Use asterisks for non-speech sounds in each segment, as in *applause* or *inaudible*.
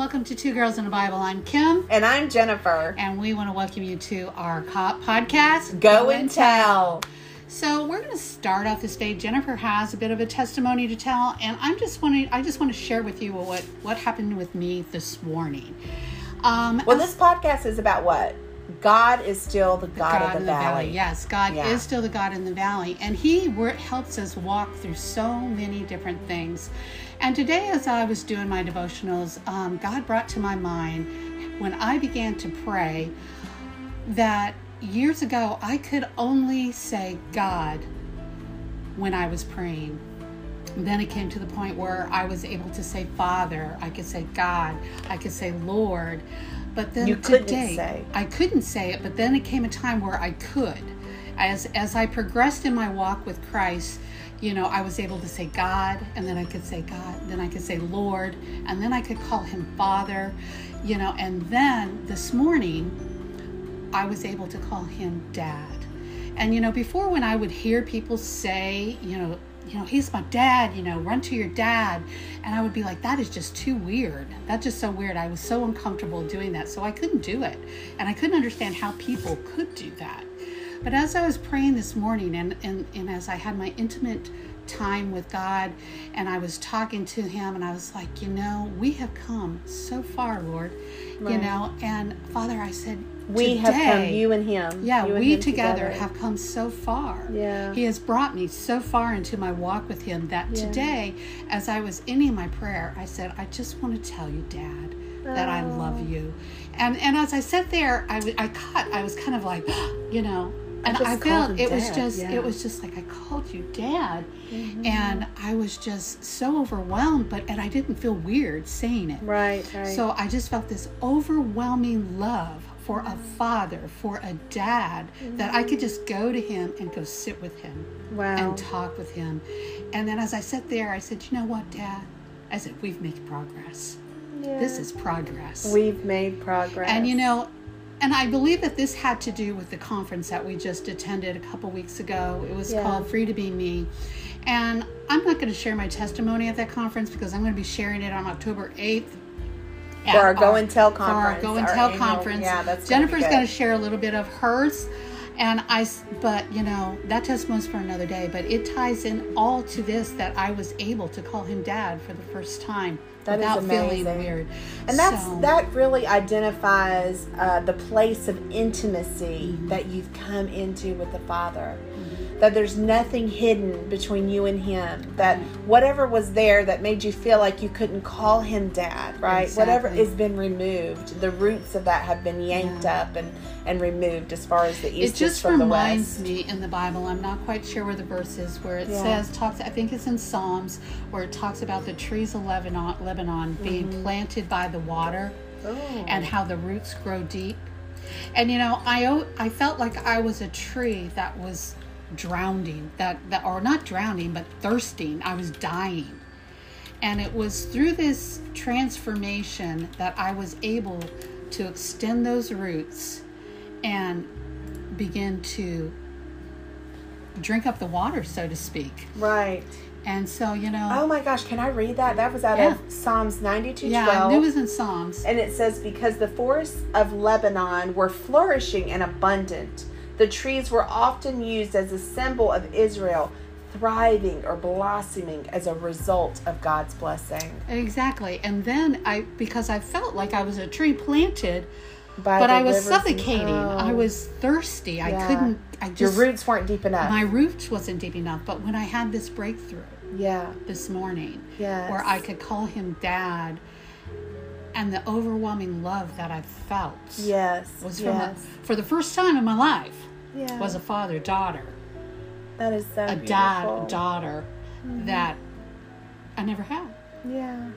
welcome to Two Girls in the Bible. I'm Kim, And I'm Jennifer. and we want to welcome you to our co- podcast, Go and tell. So we're going to start off this day. Jennifer has a bit of a testimony to tell, and I'm just wanting, I just want to share with you what what happened with me this morning. Um, Well, this podcast is about what? God is still the God, of the, in valley. Yes, God Yeah. is still the God in the valley, and He helps us walk through so many different things. And today, as I was doing my devotionals, um, God brought to my mind when I began to pray that years ago I could only say God when I was praying. Then it came to the point where I was able to say Father, I could say God, I could say Lord. But then You couldn't today, say. I couldn't say it, but then it came a time where I could. As as I progressed in my walk with Christ, you know, I was able to say God, and then I could say God, then I could say Lord, and then I could call him Father, you know, and then this morning I was able to call him dad. And you know, before when I would hear people say, you know, you know, he's my dad, you know, run to your dad. And I would be like, that is just too weird. That's just so weird. I was so uncomfortable doing that. So I couldn't do it. And I couldn't understand how people could do that. But as I was praying this morning and, and, and as I had my intimate time with God and I was talking to him and I was like, you know, we have come so far, Lord. You know, and Father, I said, We have come, you and him. yeah, and we him together, have come so far. Yeah. He has brought me so far into my walk with Him that Yeah. today, as I was ending my prayer, I said, I just want to tell you, Dad, that I Oh. love you. And and as I sat there, I, I caught, I was kind of like, *gasps* you know, and I, felt it was just, yeah. it was just like I called you Dad, Mm-hmm. and I was just so overwhelmed, but and I didn't feel weird saying it. Right, right. So I just felt this overwhelming love for a father, for a dad, that I could just go to him and go sit with him wow. and talk with him. And then as I sat there, I said, You know what, Dad? I said, We've made progress. This is progress. We've made progress. And you know, and I believe that this had to do with the conference that we just attended a couple weeks ago. It was Yeah. called Free to Be Me. And I'm not going to share my testimony at that conference because I'm going to be sharing it on October 8th. at For our Go and Tell For our conference, Go and our Tell conference. yeah, that's Jennifer's going to share a little bit of hers. And I, but you know, that testimony's for another day. But it ties in all to this that I was able to call him dad for the first time That is without feeling weird. And that's So- that really identifies uh, the place of intimacy Mm-hmm. that you've come into with the Father. That there's nothing hidden between you and Him. That whatever was there that made you feel like you couldn't call Him Dad, right? Whatever Exactly. has been removed, the roots of that have been yanked Yeah. up and and removed as far as the east it just is from the reminds west. me in the Bible. I'm not quite sure where the verse is where it Yeah. says talks. I think it's in Psalms where it talks about the trees of Lebanon, Lebanon being Mm-hmm. planted by the water Oh. and how the roots grow deep. And you know, i i felt like I was a tree that was drowning, that that or not drowning, but thirsting. I was dying. And it was through this transformation that I was able to extend those roots and begin to drink up the water, so to speak. right. And so, you know, Oh my gosh, can I read that? That was out Yeah. of Psalms 92 yeah, 12. It was in Psalms. And it says, Because the forests of Lebanon were flourishing and abundant, the trees were often used as a symbol of Israel, thriving or blossoming as a result of God's blessing. Exactly. And then I, because I felt like I was a tree planted, By but I was suffocating. I Oh. was thirsty. I couldn't, I Your roots weren't deep enough. my roots wasn't deep enough. But when I had this breakthrough yeah. this morning, Yes. where I could call him dad, and the overwhelming love that I felt Yes. was from yes. a, for the first time in my life yeah. was a father daughter, that is so a beautiful. dad daughter that I never had. Yeah.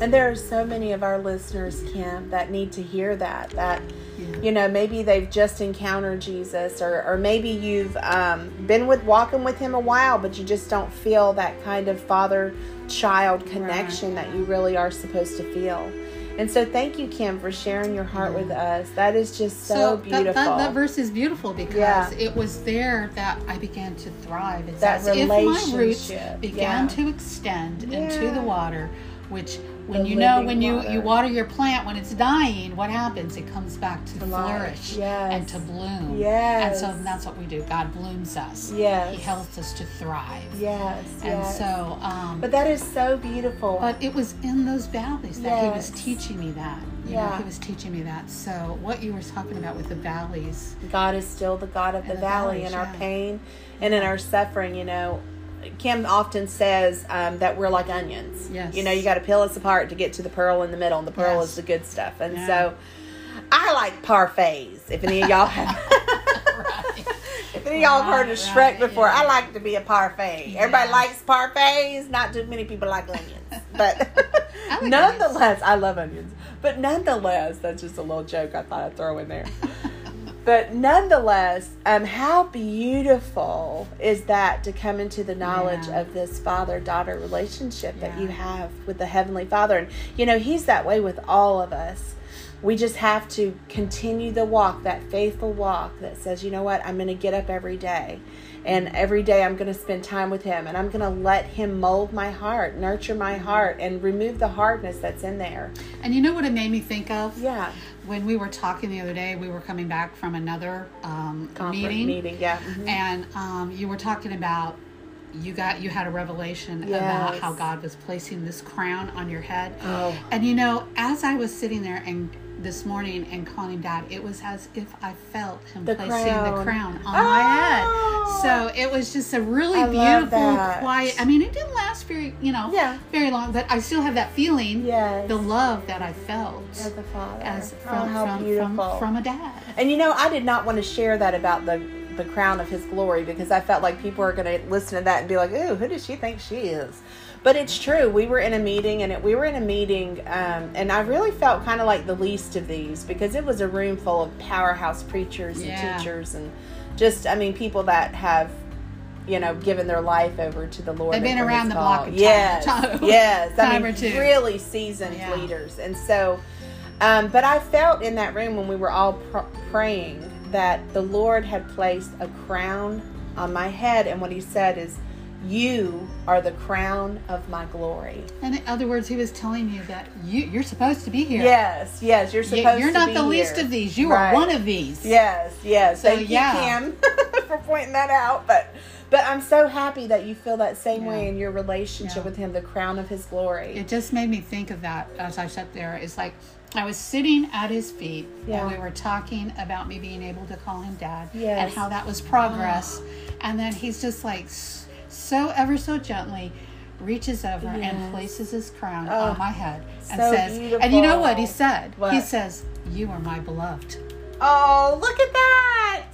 And there are so many of our listeners, Kim, that need to hear that. That, Yeah. you know, maybe they've just encountered Jesus, or, or maybe you've um, been with walking with Him a while, but you just don't feel that kind of father child connection that you really are supposed to feel. And so, thank you, Kim, for sharing your heart with us. That is just so, that- beautiful. That, that, verse is beautiful because Yeah. it was there that I began to thrive. It's That as if my roots relationship, began yeah. to extend into the water, which when you know when you water. you water your plant when it's dying, what happens? It comes back to, To flourish yes. and to bloom. Yes. And so that's what we do. God blooms us. Yes. He helps us to thrive. Yes. And yes. so, um, But that is so beautiful. but it was in those valleys that he was teaching me that. You know, Yeah. he was teaching me that. So what you were talking about with the valleys, God is still the God of the the valley valleys, in our pain and in our suffering. You know, Kim often says um, that we're like onions. Yes. You know, you got to peel us apart to get to the pearl in the middle, and the pearl Yes. is the good stuff. And Yeah. so, I like parfaits. If any of y'all have. Right. *laughs* *laughs* If any of y'all have heard of Shrek right, before, yeah. I like to be a parfait. Everybody likes parfaits. Not too many people like onions. *laughs* But I like nonetheless, I love onions. But nonetheless, that's just a little joke I thought I'd throw in there. But nonetheless, um, how beautiful is that to come into the knowledge Yeah. of this father daughter relationship that you have with the Heavenly Father? And, you know, He's that way with all of us. We just have to continue the walk, that faithful walk that says, you know what, I'm going to get up every day. And every day I'm going to spend time with him and I'm going to let him mold my heart, nurture my heart, and remove the hardness that's in there. And you know what it made me think of? Yeah. When we were talking the other day, we were coming back from another um, meeting, meeting. Yeah. mhm. and um, you were talking about you got you had a revelation Yes. about how God was placing this crown on your head. Oh. And you know, as I was sitting there and this morning and calling Dad, it was as if I felt Him The placing the crown. crown on my Oh. head. Ah! So it was just a really I beautiful, quiet. I mean, it didn't last very, you know, Yeah. very long, but I still have that feeling, Yes. the love that I felt As a father. as oh, from how from, beautiful. from from a dad. And you know, I did not want to share that about the the crown of his glory because I felt like people are going to listen to that and be like, "Ooh, who does she think she is?" But it's true. We were in a meeting, and it, we were in a meeting, um, and I really felt kind of like the least of these because it was a room full of powerhouse preachers and Yeah. teachers, and just, I mean, people that have, you know, given their life over to the Lord. They've been around the block call. a time- Yes, *laughs* time- yes. I mean, really seasoned Yeah. leaders, and so. Um, but I felt in that room when we were all pr- praying that the Lord had placed a crown on my head, and what He said is, "You are the crown of my glory." And in other words, he was telling you that you you're supposed to be here. Yes, yes, you're You- supposed. You're not the least here. of these. You Right. are one of these. Yes, yes. So, Thank yeah. you, Kim, *laughs* for pointing that out. But but I'm so happy that you feel that same way in your relationship Yeah. with Him, the crown of His glory. It just made me think of that as I sat there. It's like I was sitting at his feet Yeah. and we were talking about me being able to call him dad Yes. and how that was progress. And then he's just like so ever so gently reaches over Yes. and places his crown Oh, on my head and so says, and you know what he beautiful. said? He What? says, "You are my beloved." oh, look at that!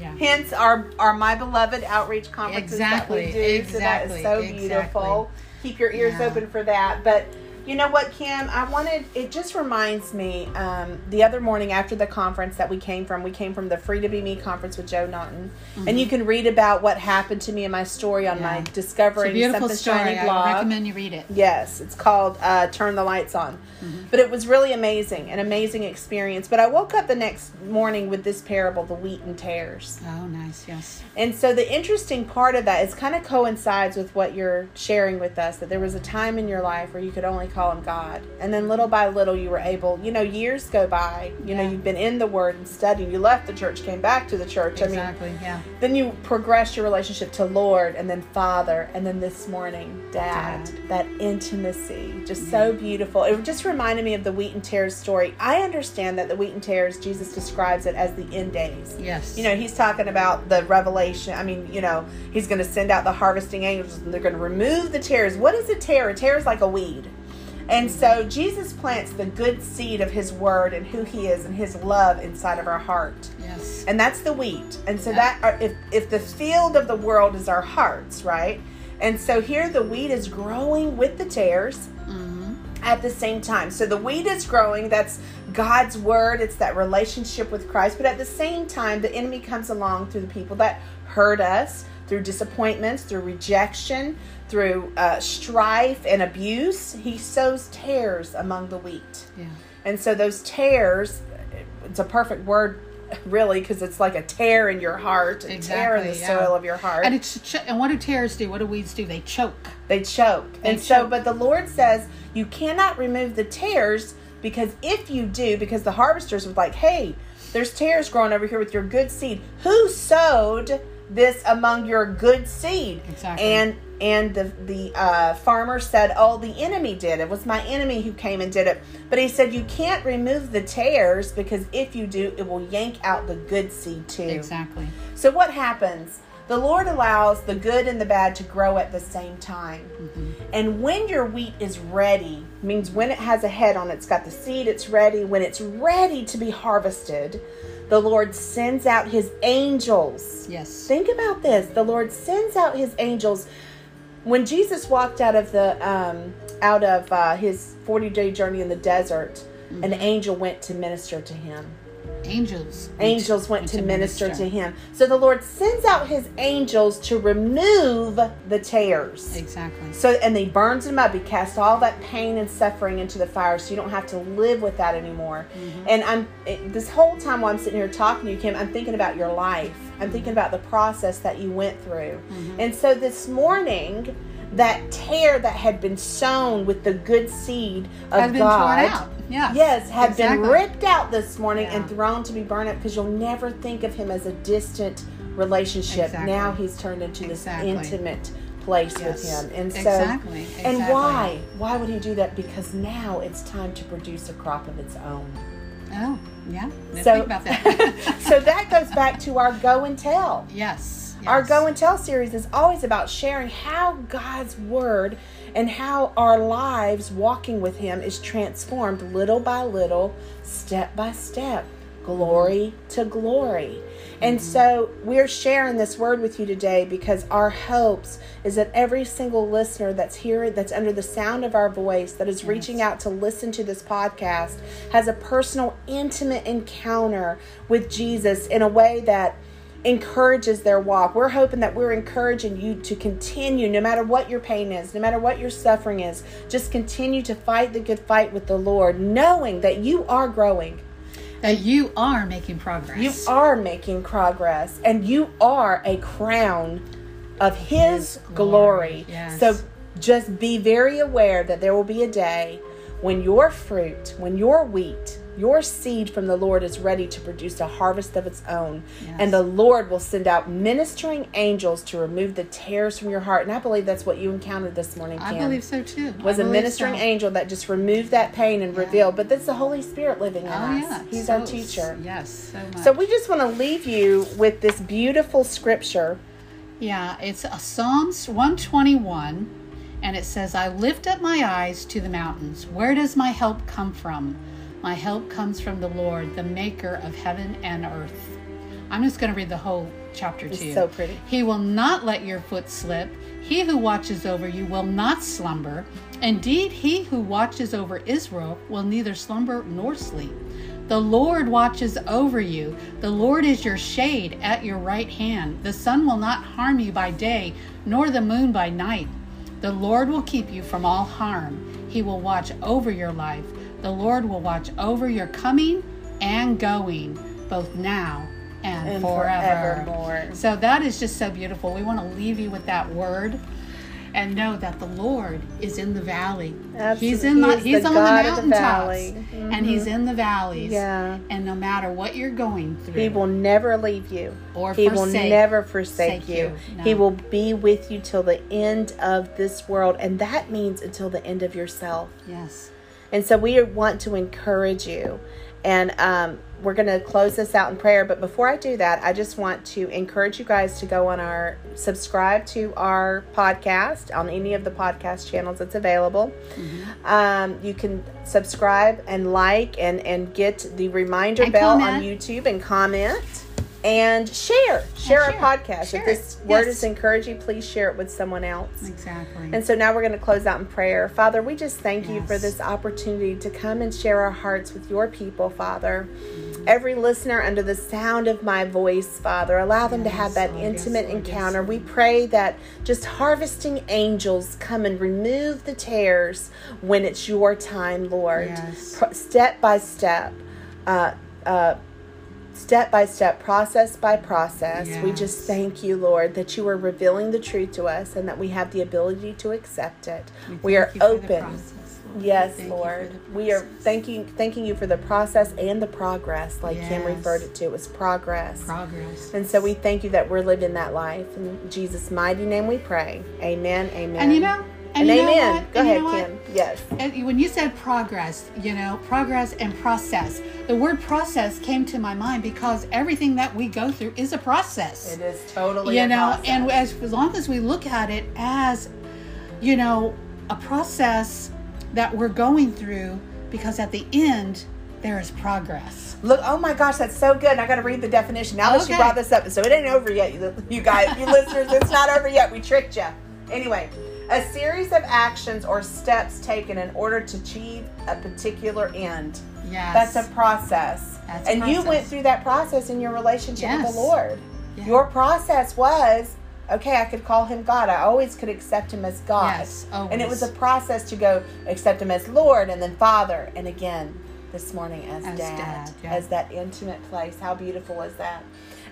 Yeah. Hence our our my beloved outreach conferences Exactly, that we do. So that is exactly, so exactly. beautiful. Keep your ears Yeah. open for that. But you know what, Kim? I wanted. It just reminds me. Um, the other morning after the conference that we came from, we came from the Free to Be Me conference with Joe Naughton, and you can read about what happened to me and my story on my Mm-hmm. Yeah. A Discovering Something story. Shiny I recommend you read it. Yes, it's called uh, Turn the Lights On. Mm-hmm. But it was really amazing, an amazing experience. But I woke up the next morning with this parable, the wheat and tares. Oh, nice. Yes. And so the interesting part of that is kind of coincides with what you're sharing with us that there was a time in your life where you could only call him God. And then little by little you were able, you know, years go by, you know, you've been in the word and studying, you left the church, came back to the church. I mean, yeah. then you progress your relationship to Lord and then Father and then this morning Dad. Dad. That intimacy, just so beautiful. It just reminded me of the wheat and tares story. I understand that the wheat and tares, Jesus describes it as the end days. Yes. You know, he's talking about the revelation. I mean, you know, he's going to send out the harvesting angels and they're going to remove the tares. What is a tare? A tare is like a weed. And so Jesus plants the good seed of his word and who he is and his love inside of our heart. Yes. and that's the wheat. And so Yeah. that are, if if the field of the world is our hearts right? And so here the wheat is growing with the tares hmm at the same time. So the wheat is growing that's god's word it's that relationship with christ but at the same time the enemy comes along through the people that hurt us through disappointments through rejection through uh, strife and abuse he sows tares among the wheat Yeah. and so those tears, it's a perfect word really because it's like a tear in your heart, a tear in the yeah. soil of your heart. And it's ch- and what do tears do? What do weeds do? They choke. they choke. They and so, but the Lord says you cannot remove the tares because if you do, because the harvesters was like, hey, there's tares growing over here with your good seed. Who sowed this among your good seed? Exactly. And and the the uh, farmer said, "Oh, the enemy did. It was my enemy who came and did it." But he said, "You can't remove the tares because if you do, it will yank out the good seed too." Exactly. So what happens? The Lord allows the good and the bad to grow at the same time. And when your wheat is ready, means when it has a head on it, it's got the seed, it's ready. When it's ready to be harvested, the Lord sends out his angels. Yes. Think about this. The Lord sends out his angels. When Jesus walked out of the um, out of uh, his 40-day journey in the desert, an angel went to minister to him Angels. angels went to minister to him. So the Lord sends out his angels to remove the tares. Exactly. So and he burns them up. He casts all that pain and suffering into the fire, so you don't have to live with that anymore. Mm-hmm. And I'm it, this whole time while I'm sitting here talking to you, Kim, I'm thinking about your life. I'm thinking about the process that you went through. Mm-hmm. And so this morning, that tear that had been sown with the good seed of Has been God, torn out. Yeah. yes, have Exactly. been ripped out this morning and thrown to be burned up because you'll never think of him as a distant relationship. Exactly. Now he's turned into Exactly. this intimate place with him. And so Exactly. and why? Why would he do that? Because now it's time to produce a crop of its own. Oh, yeah. Let's So- think about that. *laughs* so that goes *laughs* back to our go and tell. yes. Our. Go and Tell series is always about sharing how God's Word and how our lives walking with Him is transformed little by little, step by step, glory to glory. And mm-hmm. so we're sharing this word with you today because our hopes is that every single listener that's here, that's under the sound of our voice, that is reaching out to listen to this podcast, has a personal, intimate encounter with Jesus in a way that encourages their walk. We're hoping that we're encouraging you to continue, no matter what your pain is, no matter what your suffering is, just continue to fight the good fight with the Lord, knowing that you are growing. that you are making progress. You are making progress and you are a crown of His, His glory. glory, yes. So just be very aware that there will be a day when your fruit, when your wheat, your seed from the Lord is ready to produce a harvest of its own. Yes. And the Lord will send out ministering angels to remove the tares from your heart. And I believe that's what you encountered this morning, I believe so too. was a ministering so. angel that just removed that pain and revealed. But that's the Holy Spirit living in Oh us. yeah. He's so- our teacher. Yes, so much. So we just want to leave you with this beautiful scripture. Yeah, it's a Psalms 121, and it says, I lift up my eyes to the mountains. Where does my help come from? My help comes from the Lord, the maker of heaven and earth. I'm just going to read the whole chapter It's two. so pretty. He will not let your foot slip. He who watches over you will not slumber. Indeed, he who watches over Israel will neither slumber nor sleep. The Lord watches over you. The Lord is your shade at your right hand. The sun will not harm you by day, nor the moon by night. The Lord will keep you from all harm. He will watch over your life. The Lord will watch over your coming and going, both now and, And forever. forevermore. So that is just so beautiful. We want to leave you with that word and know that the Lord is in the valley. He's in the, He he's the on God the of the mountaintops valley. and he's in the valleys. Yeah. And no matter what you're going through, He will never leave you. Or he will never forsake forsake you. you. No. He will be with you till the end of this world. And that means until the end of yourself. yes. And so we want to encourage you. And um, we're going to close this out in prayer. But before I do that, I just want to encourage you guys to go on our subscribe to our podcast on any of the podcast channels that's available. Um, you can subscribe and like and, and get the reminder And bell on. YouTube and comment. And share, share our share. podcast. Share if this it. word Yes. is encouraging, please share it with someone else. Exactly. And so now we're going to close out in prayer. Father, we just thank you for this opportunity to come and share our hearts with your people, Father. Every listener under the sound of my voice, Father, allow them to have that. Intimate Yes, encounter. We pray that just harvesting angels come and remove the tares when it's your time, Lord. Yes. Step by step. Uh, uh, step by step, process by process. We just thank you, Lord, that you are revealing the truth to us and that we have the ability to accept it. We, are for the open. Yes, Thank Lord. We are thanking thanking you for the process and the progress, like Kim referred it to. It was progress. progress. And so we thank you that we're living that life. In Jesus' mighty name we pray. Amen. Amen. And you know, And, and, you know amen. what? Go And you ahead, know what? Kim. Yes. And when you said progress, you know, progress and process. The word process came to my mind because everything that we go through is a process. It is totally you know, and as, as long as we look at it as, you know, a process that we're going through, because at the end there is progress. Look, oh my gosh, that's so good. And I got to read the definition. Now that you brought this up, so it ain't over yet, you, you guys, you listeners, it's not over yet. We tricked you. Anyway, a series of actions or steps taken in order to achieve a particular end. Yes. That's a process. That's a and you went through that process in your relationship with the Lord. Yeah. Your process was okay, I could call him God. I always could accept him as God. Yes, And it was a process to go accept him as Lord and then Father and again this morning as, As dad, dad, yeah. as that intimate place. How beautiful is that?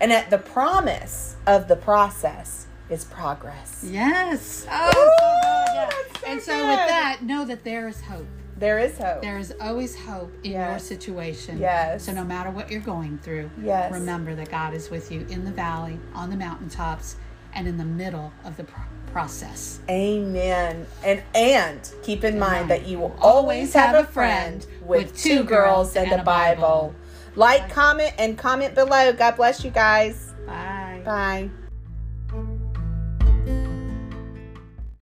And at the promise of the process is progress. Yes. Ooh, Oh, so good. Yeah. so and so good. with that, know that there is hope. There is hope. There is always hope in your situation. Yes. So no matter what you're going through, Yes. remember that God is with you in the valley, on the mountaintops, and in the middle of the pro- process. Amen. And and keep in mind mind, that you will always have a friend with two girls and a Bible. Like, comment, and comment below. God bless you guys. Bye. Bye.